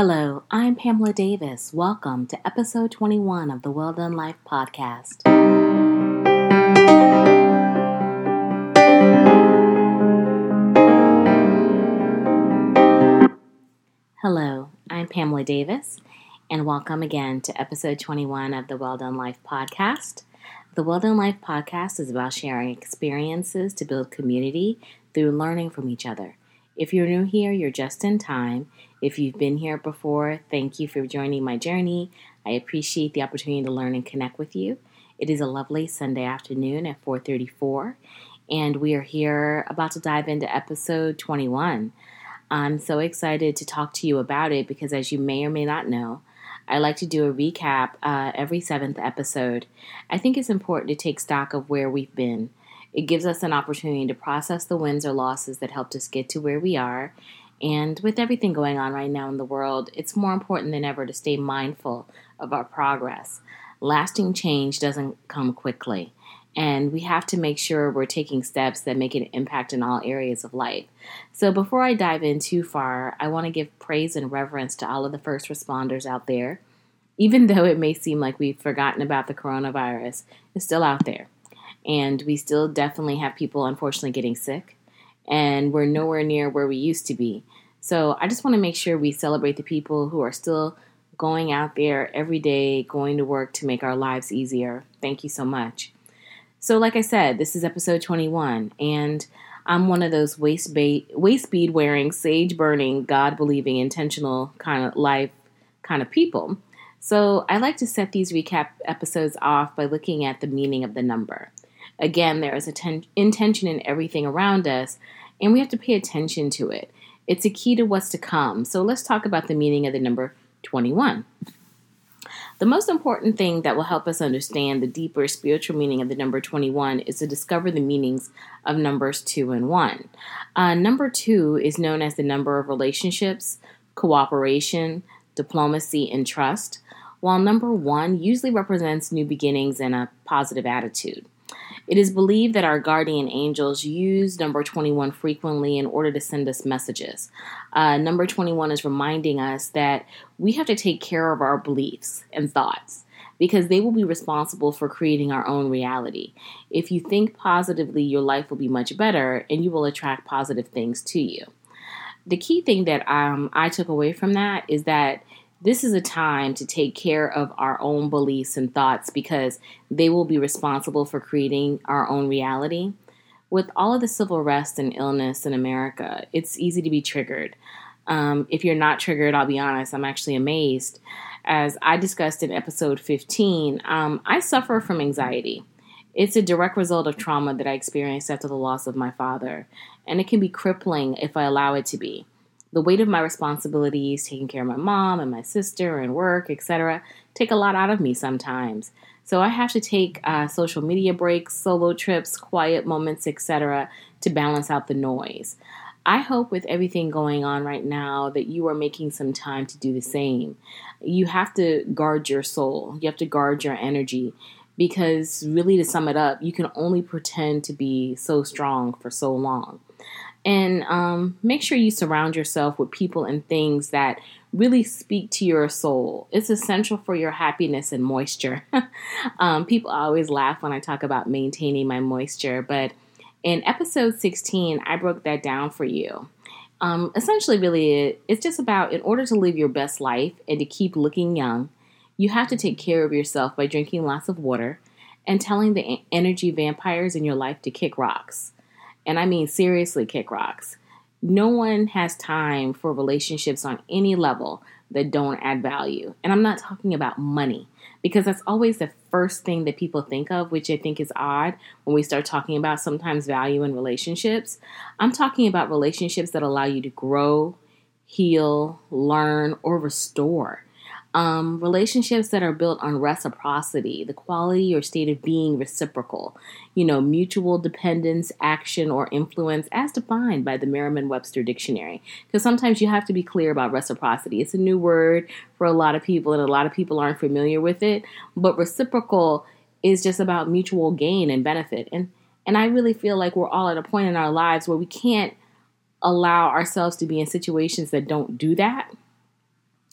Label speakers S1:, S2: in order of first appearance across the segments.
S1: Hello, I'm Pamela Davis. Welcome to episode 21 of the Well Done Life podcast. Hello, I'm Pamela Davis, and welcome again to episode 21 of the Well Done Life podcast. The Well Done Life podcast is about sharing experiences to build community through learning from each other. If you're new here, you're just in time. If you've been here before, thank you for joining my journey. I appreciate the opportunity to learn and connect with you. It is a lovely Sunday afternoon at 4:34, and we are here about to dive into episode 21. I'm so excited to talk to you about it because, as you may or may not know, I like to do a recap uh, every seventh episode. I think it's important to take stock of where we've been it gives us an opportunity to process the wins or losses that helped us get to where we are. And with everything going on right now in the world, it's more important than ever to stay mindful of our progress. Lasting change doesn't come quickly, and we have to make sure we're taking steps that make an impact in all areas of life. So, before I dive in too far, I want to give praise and reverence to all of the first responders out there. Even though it may seem like we've forgotten about the coronavirus, it's still out there and we still definitely have people unfortunately getting sick. And we're nowhere near where we used to be. So i just want to make sure we celebrate the people who are still going out there every day going to work to make our lives easier. Thank you so much. So like i said this is episode 21 and i'm one of those waist, ba- waist bead wearing sage burning god believing intentional kind of life kind of people. So I like to set these recap episodes off by looking at the meaning of the number. Again, there is a ten- intention in everything around us, and we have to pay attention to it. It's a key to what's to come. So let's talk about the meaning of the number 21. The most important thing that will help us understand the deeper spiritual meaning of the number 21 is to discover the meanings of numbers 2 and 1. Uh, number 2 is known as the number of relationships, cooperation, diplomacy, and trust, while number 1 usually represents new beginnings and a positive attitude. It is believed that our guardian angels use number 21 frequently in order to send us messages. Uh, number 21 is reminding us that we have to take care of our beliefs and thoughts because they will be responsible for creating our own reality. If you think positively, your life will be much better and you will attract positive things to you. The key thing that um, I took away from that is that this is a time to take care of our own beliefs and thoughts because they will be responsible for creating our own reality. With all of the civil unrest and illness in America, it's easy to be triggered. Um, if you're not triggered, I'll be honest, I'm actually amazed. As I discussed in episode 15, um, I suffer from anxiety. It's a direct result of trauma that I experienced after the loss of my father, and it can be crippling if I allow it to be the weight of my responsibilities, taking care of my mom and my sister and work, etc., take a lot out of me sometimes. So I have to take uh, social media breaks, solo trips, quiet moments, etc., to balance out the noise. I hope with everything going on right now that you are making some time to do the same. You have to guard your soul, you have to guard your energy because, really, to sum it up, you can only pretend to be so strong for so long and um, make sure you surround yourself with people and things that really speak to your soul. It's essential for your happiness and moisture. um, people always laugh when I talk about maintaining my moisture, but in episode 16, I broke that down for you. Um, essentially, really, it's just about in order to live your best life and to keep looking young, you have to take care of yourself by drinking lots of water and telling the energy vampires in your life to kick rocks and I mean seriously kick rocks. No one has time for relationships on any level that don't add value. And I'm not talking about money because that's always the first thing that people think of, which I think is odd when we start talking about sometimes value in relationships. I'm talking about relationships that allow you to grow, heal, learn, or restore. Um, relationships that are built on reciprocity, the quality or state of being reciprocal, you know, mutual dependence, action, or influence as defined by the Merriam Webster Dictionary. Because sometimes you have to be clear about reciprocity. It's a new word for a lot of people, and a lot of people aren't familiar with it. But reciprocal is just about mutual gain and benefit. And and I really feel like we're all at a point in our lives where we can't allow ourselves to be in situations that don't do that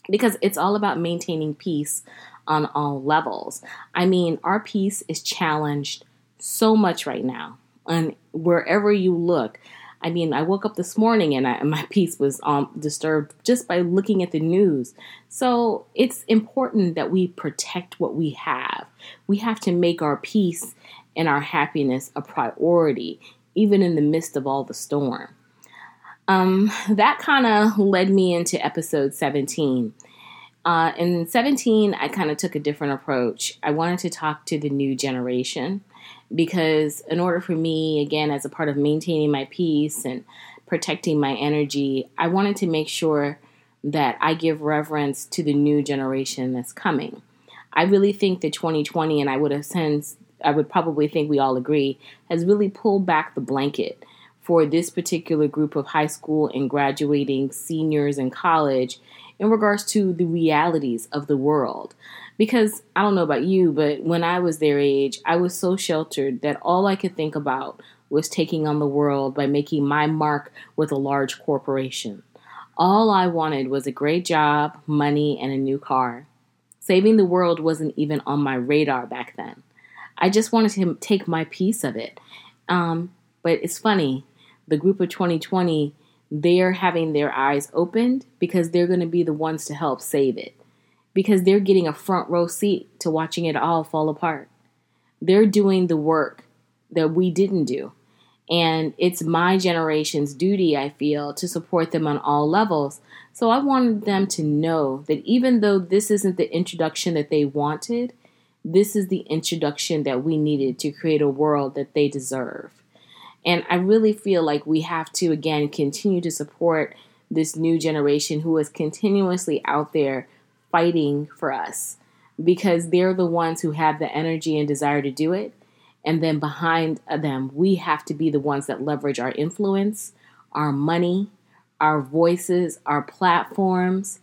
S1: because it's all about maintaining peace on all levels. I mean, our peace is challenged so much right now. And wherever you look, I mean, I woke up this morning and, I, my peace was um, disturbed just by looking at the news. So it's important that we protect what we have. We have to make our peace and our happiness a priority, even in the midst of all the storm. Um, that kind of led me into episode 17. Uh, in 17, I kind of took a different approach. I wanted to talk to the new generation because, in order for me, again, as a part of maintaining my peace and protecting my energy, I wanted to make sure that I give reverence to the new generation that's coming. I really think that 2020, and I would have since, I would probably think we all agree, has really pulled back the blanket for this particular group of high school and graduating seniors in college in regards to the realities of the world. Because I don't know about you, but when I was their age, I was so sheltered that all I could think about was taking on the world by making my mark with a large corporation. All I wanted was a great job, money, and a new car. Saving the world wasn't even on my radar back then. I just wanted to take my piece of it. Um, but it's funny, the group of 2020 they're having their eyes opened because they're going to be the ones to help save it. Because they're getting a front row seat to watching it all fall apart. They're doing the work that we didn't do. And it's my generation's duty, I feel, to support them on all levels. So I wanted them to know that even though this isn't the introduction that they wanted, this is the introduction that we needed to create a world that they deserve. And I really feel like we have to, again, continue to support this new generation who is continuously out there fighting for us because they're the ones who have the energy and desire to do it. And then behind them, we have to be the ones that leverage our influence, our money, our voices, our platforms,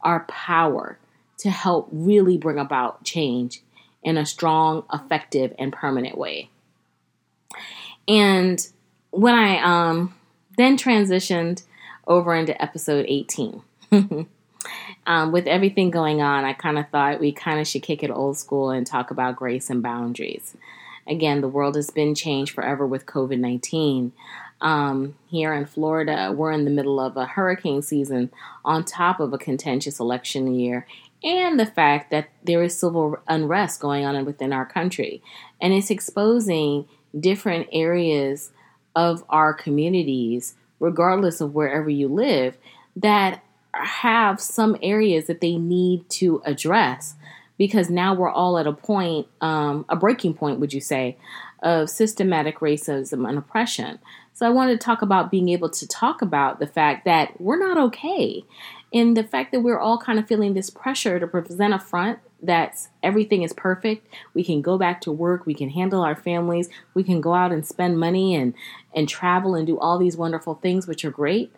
S1: our power to help really bring about change in a strong, effective, and permanent way. And when I um, then transitioned over into episode 18, um, with everything going on, I kind of thought we kind of should kick it old school and talk about grace and boundaries. Again, the world has been changed forever with COVID 19. Um, here in Florida, we're in the middle of a hurricane season on top of a contentious election year and the fact that there is civil unrest going on within our country. And it's exposing different areas of our communities, regardless of wherever you live, that have some areas that they need to address because now we're all at a point, um, a breaking point, would you say, of systematic racism and oppression. So I wanted to talk about being able to talk about the fact that we're not okay. And the fact that we're all kind of feeling this pressure to present a front that everything is perfect. We can go back to work, we can handle our families, we can go out and spend money and and travel and do all these wonderful things which are great.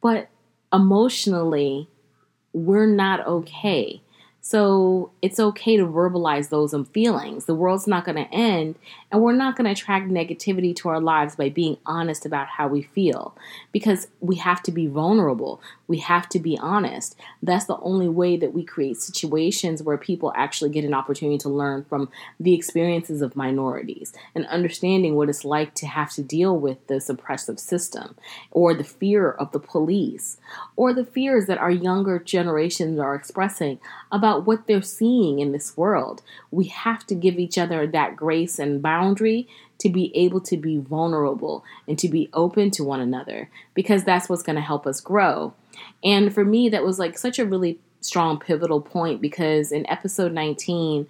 S1: But emotionally, we're not okay. So it's okay to verbalize those um, feelings. The world's not going to end, and we're not going to attract negativity to our lives by being honest about how we feel because we have to be vulnerable. We have to be honest. That's the only way that we create situations where people actually get an opportunity to learn from the experiences of minorities and understanding what it's like to have to deal with this oppressive system or the fear of the police or the fears that our younger generations are expressing about about what they're seeing in this world. We have to give each other that grace and boundary to be able to be vulnerable and to be open to one another because that's what's going to help us grow. And for me, that was like such a really strong pivotal point because in episode 19,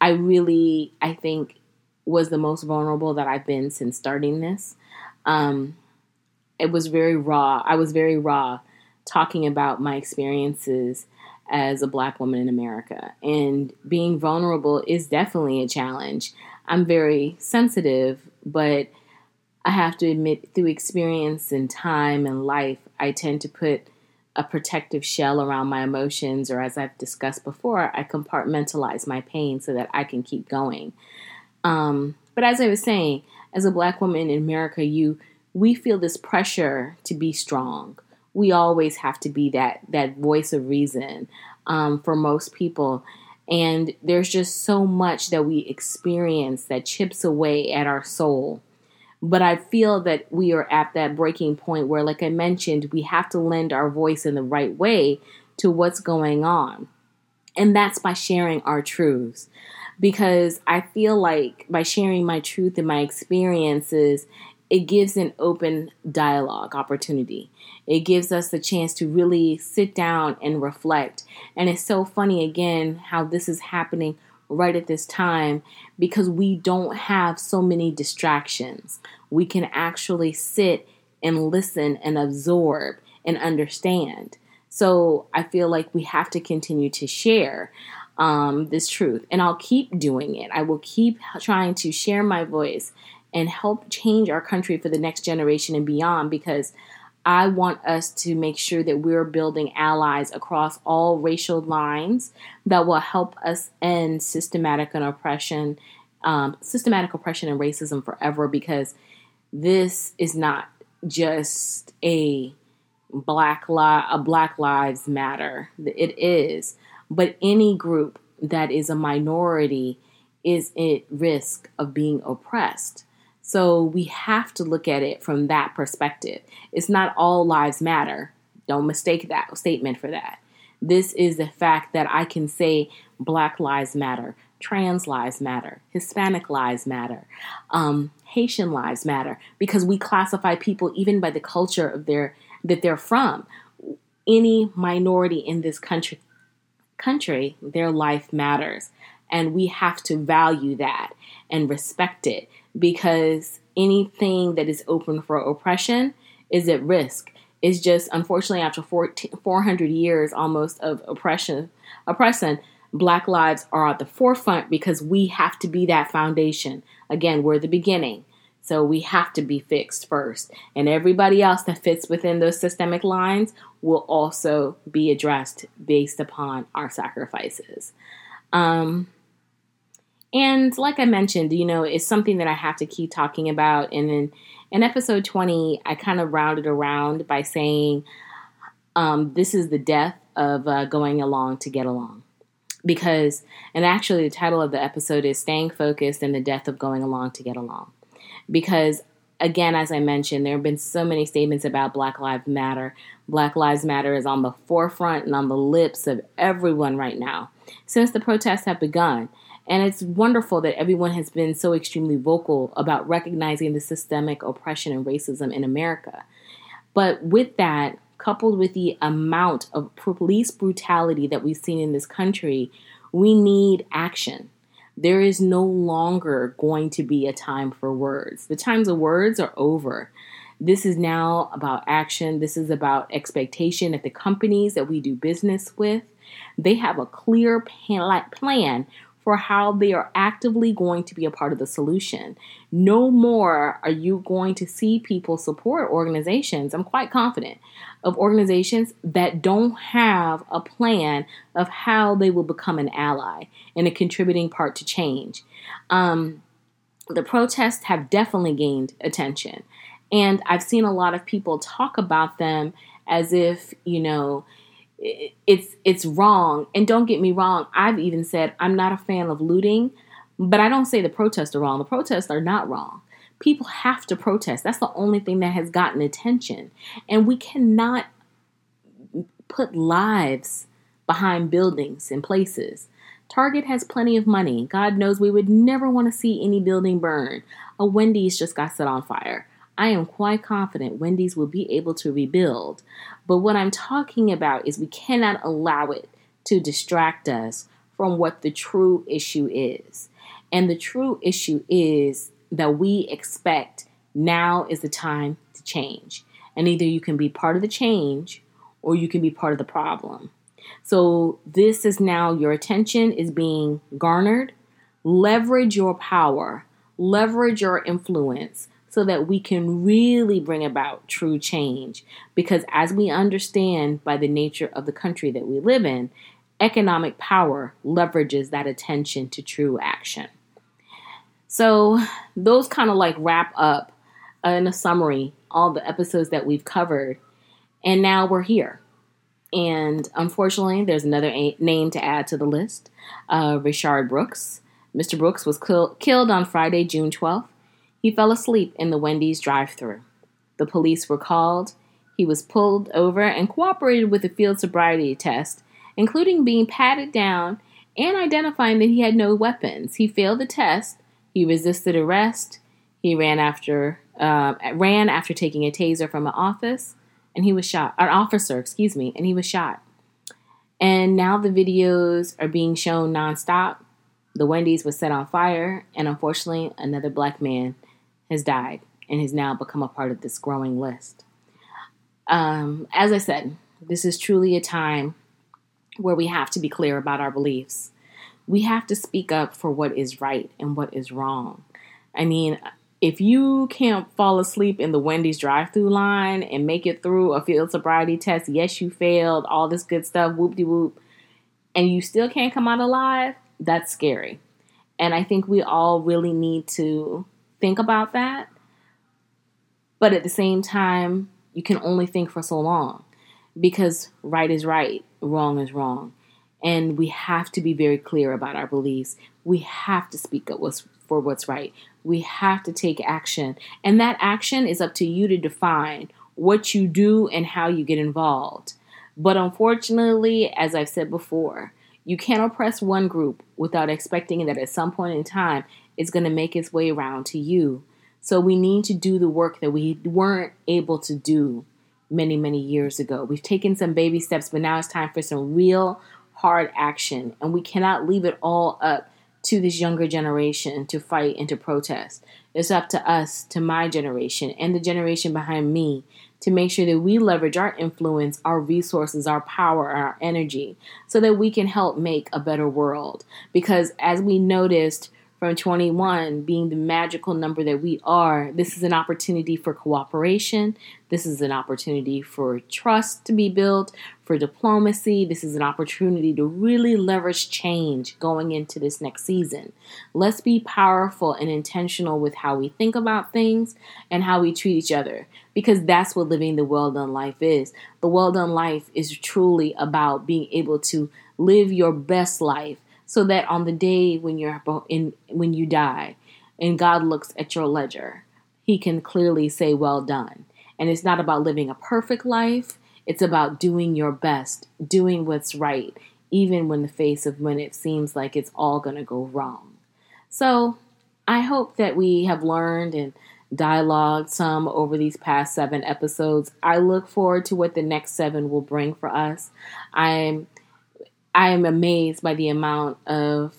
S1: I really, I think, was the most vulnerable that I've been since starting this. Um, it was very raw. I was very raw talking about my experiences as a black woman in America. And being vulnerable is definitely a challenge. I'm very sensitive, but I have to admit, through experience and time and life, I tend to put a protective shell around my emotions, or as I've discussed before, I compartmentalize my pain so that I can keep going. Um, but as I was saying, as a black woman in America, you we feel this pressure to be strong we always have to be that that voice of reason um, for most people. And there's just so much that we experience that chips away at our soul. But I feel that we are at that breaking point where, like I mentioned, we have to lend our voice in the right way to what's going on. And that's by sharing our truths. Because I feel like by sharing my truth and my experiences, it gives an open dialogue opportunity. It gives us the chance to really sit down and reflect. And it's so funny again how this is happening right at this time because we don't have so many distractions. We can actually sit and listen and absorb and understand. So I feel like we have to continue to share um, this truth. And I'll keep doing it. I will keep trying to share my voice and help change our country for the next generation and beyond because I want us to make sure that we're building allies across all racial lines that will help us end systematic and oppression, um, systematic oppression and racism forever. Because this is not just a black li- a Black Lives Matter. It is, but any group that is a minority is at risk of being oppressed. So we have to look at it from that perspective. It's not all lives matter. Don't mistake that statement for that. This is the fact that I can say Black Lives Matter, Trans Lives Matter, Hispanic Lives Matter, um, Haitian Lives Matter, because we classify people even by the culture of their that they're from. Any minority in this country, country, their life matters, and we have to value that and respect it because anything that is open for oppression is at risk. It's just unfortunately after 400 years almost of oppression, oppression, black lives are at the forefront because we have to be that foundation. Again, we're the beginning. So we have to be fixed first. And everybody else that fits within those systemic lines will also be addressed based upon our sacrifices. Um, and like I mentioned, you know, it's something that I have to keep talking about. And then in episode 20, I kind of rounded around by saying, um, this is the death of uh, going along to get along. Because, and actually, the title of the episode is Staying Focused and the Death of Going Along to Get Along. Because, again, as I mentioned, there have been so many statements about Black Lives Matter. Black Lives Matter is on the forefront and on the lips of everyone right now since the protests have begun. And it's wonderful that everyone has been so extremely vocal about recognizing the systemic oppression and racism in America. But with that, coupled with the amount of police brutality that we've seen in this country, we need action. There is no longer going to be a time for words. The times of words are over. This is now about action. This is about expectation that the companies that we do business with, they have a clear plan for how they are actively going to be a part of the solution. No more are you going to see people support organizations, I'm quite confident, of organizations that don't have a plan of how they will become an ally and a contributing part to change. Um, the protests have definitely gained attention. And I've seen a lot of people talk about them as if, you know, it's it's wrong. And don't get me wrong, I've even said I'm not a fan of looting, but I don't say the protests are wrong. The protests are not wrong. People have to protest. That's the only thing that has gotten attention. And we cannot put lives behind buildings and places. Target has plenty of money. God knows we would never want to see any building burn. A Wendy's just got set on fire. I am quite confident Wendy's will be able to rebuild. But what I'm talking about is we cannot allow it to distract us from what the true issue is. And the true issue is that we expect now is the time to change. And either you can be part of the change or you can be part of the problem. So this is now your attention is being garnered. Leverage your power, leverage your influence so that we can really bring about true change. Because as we understand by the nature of the country that we live in, economic power leverages that attention to true action. So, those kind of like wrap up uh, in a summary all the episodes that we've covered. And now we're here. And unfortunately, there's another a- name to add to the list uh, Rayshard Brooks. Mr. Brooks was kill- killed on Friday, June 12th. He fell asleep in the Wendy's drive thru. The police were called. He was pulled over and cooperated with a field sobriety test, including being patted down and identifying that he had no weapons. He failed the test. He resisted arrest. He ran after uh, ran after taking a taser from an office and he was shot. An officer, excuse me, and he was shot. And now the videos are being shown nonstop. The Wendy's was set on fire, and unfortunately, another black man has died and has now become a part of this growing list. Um, as I said, this is truly a time where we have to be clear about our beliefs. We have to speak up for what is right and what is wrong. I mean, if you can't fall asleep in the Wendy's drive through line and make it through a field sobriety test, yes, you failed, all this good stuff, whoop de whoop, and you still can't come out alive, that's scary. And I think we all really need to think about that. But at the same time, you can only think for so long because right is right, wrong is wrong. And we have to be very clear about our beliefs. We have to speak up for what's right. We have to take action. And that action is up to you to define what you do and how you get involved. But unfortunately, as I've said before, you can't oppress one group without expecting that at some point in time it's going to make its way around to you. So we need to do the work that we weren't able to do many, many years ago. We've taken some baby steps, but now it's time for some real hard action. And we cannot leave it all up to this younger generation to fight and to protest. It's up to us, to my generation, and the generation behind me to make sure that we leverage our influence, our resources, our power, our energy, so that we can help make a better world. Because as we noticed, from 21 being the magical number that we are, this is an opportunity for cooperation. This is an opportunity for trust to be built, for diplomacy. This is an opportunity to really leverage change going into this next season. Let's be powerful and intentional with how we think about things and how we treat each other because that's what living the well done life is. The well done life is truly about being able to live your best life so that on the day when you're in when you die and God looks at your ledger, he can clearly say well done. And it's not about living a perfect life, it's about doing your best, doing what's right, even when the face of when it seems like it's all going to go wrong. So, I hope that we have learned and dialogued some over these past seven episodes. I look forward to what the next seven will bring for us. I'm I am amazed by the amount of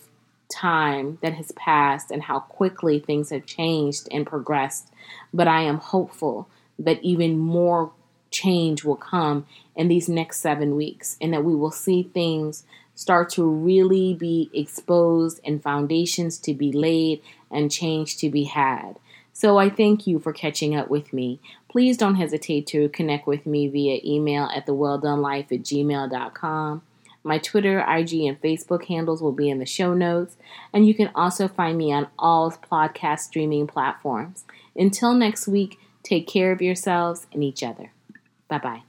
S1: time that has passed and how quickly things have changed and progressed. But I am hopeful that even more change will come in these next seven weeks and that we will see things start to really be exposed and foundations to be laid and change to be had. So I thank you for catching up with me. Please don't hesitate to connect with me via email at thewelldonelife at gmail.com. My Twitter, IG, and Facebook handles will be in the show notes, and you can also find me on all podcast streaming platforms. Until next week, take care of yourselves and each other. Bye bye.